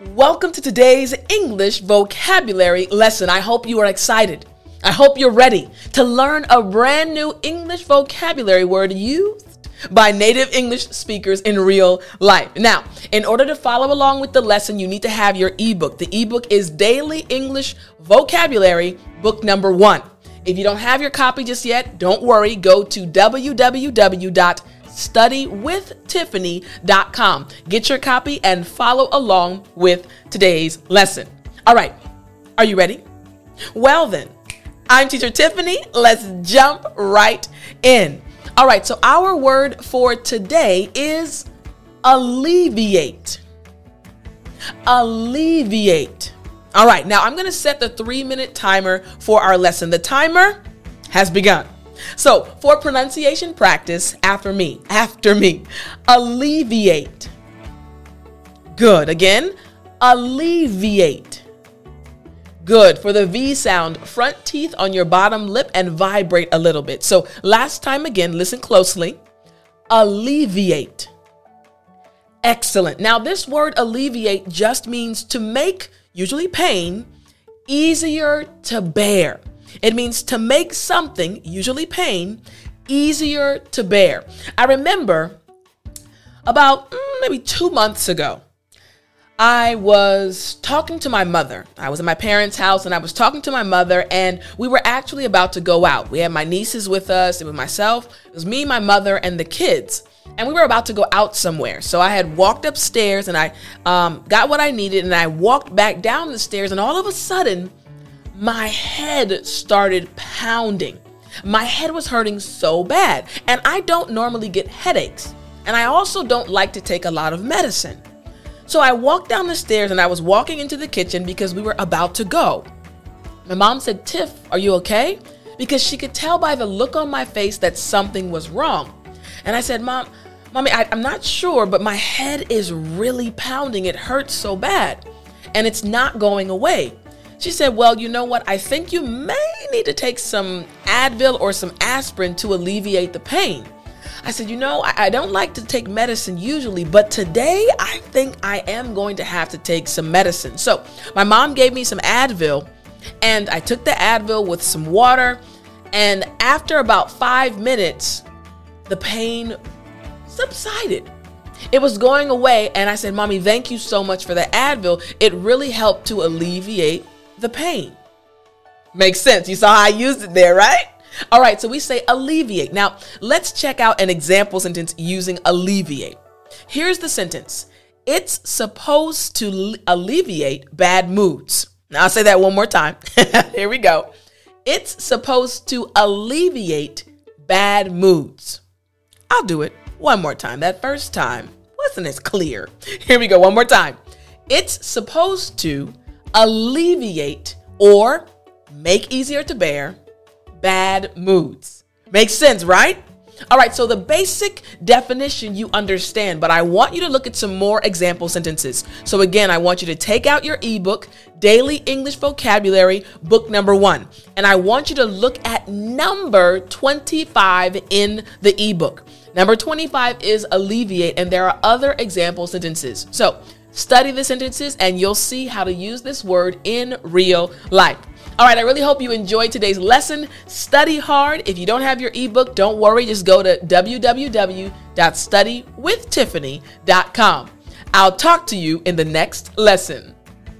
Welcome to today's English vocabulary lesson. I hope you are excited. I hope you're ready to learn a brand new English vocabulary word used by native English speakers in real life. Now, in order to follow along with the lesson, you need to have your ebook. The ebook is Daily English Vocabulary, book number one. If you don't have your copy just yet, don't worry. Go to www studywithtiffany.com. Get your copy and follow along with today's lesson. All right, are you ready? Well, then, I'm Teacher Tiffany. Let's jump right in. All right, so our word for today is alleviate. Alleviate. All right, now I'm going to set the three minute timer for our lesson. The timer has begun. So, for pronunciation practice, after me, after me, alleviate. Good. Again, alleviate. Good. For the V sound, front teeth on your bottom lip and vibrate a little bit. So, last time again, listen closely. Alleviate. Excellent. Now, this word alleviate just means to make, usually pain, easier to bear. It means to make something, usually pain, easier to bear. I remember about mm, maybe two months ago, I was talking to my mother. I was at my parents' house and I was talking to my mother, and we were actually about to go out. We had my nieces with us, it was myself, it was me, my mother, and the kids. And we were about to go out somewhere. So I had walked upstairs and I um, got what I needed, and I walked back down the stairs, and all of a sudden, my head started pounding. My head was hurting so bad, and I don't normally get headaches, and I also don't like to take a lot of medicine. So I walked down the stairs and I was walking into the kitchen because we were about to go. My mom said, Tiff, are you okay? Because she could tell by the look on my face that something was wrong. And I said, Mom, Mommy, I, am not sure, but my head is really pounding. It hurts so bad, and it's not going away. She said, Well, you know what? I think you may need to take some Advil or some aspirin to alleviate the pain. I said, You know, I, I, don't like to take medicine usually, but today I think I am going to have to take some medicine. So my mom gave me some Advil, and I took the Advil with some water. And after about five minutes, the pain subsided. It was going away, and I said, Mommy, thank you so much for the Advil. It really helped to alleviate the pain. Makes sense. You saw how I used it there, right? All right, so we say alleviate. Now, let's check out an example sentence using alleviate. Here's the sentence It's supposed to alleviate bad moods. Now, I'll say that one more time. Here we go. It's supposed to alleviate bad moods. I'll do it one more time. That first time wasn't as clear. Here we go, one more time. It's supposed to alleviate or make easier to bear bad moods. Makes sense, right? All right, so the basic definition you understand, but I want you to look at some more example sentences. So, again, I want you to take out your ebook, Daily English Vocabulary, book number one, and I want you to look at number 25 in the ebook. Number 25 is alleviate, and there are other example sentences. So, Study the sentences and you'll see how to use this word in real life. All right, I really hope you enjoyed today's lesson. Study hard. If you don't have your ebook, don't worry. Just go to www.studywithtiffany.com. I'll talk to you in the next lesson.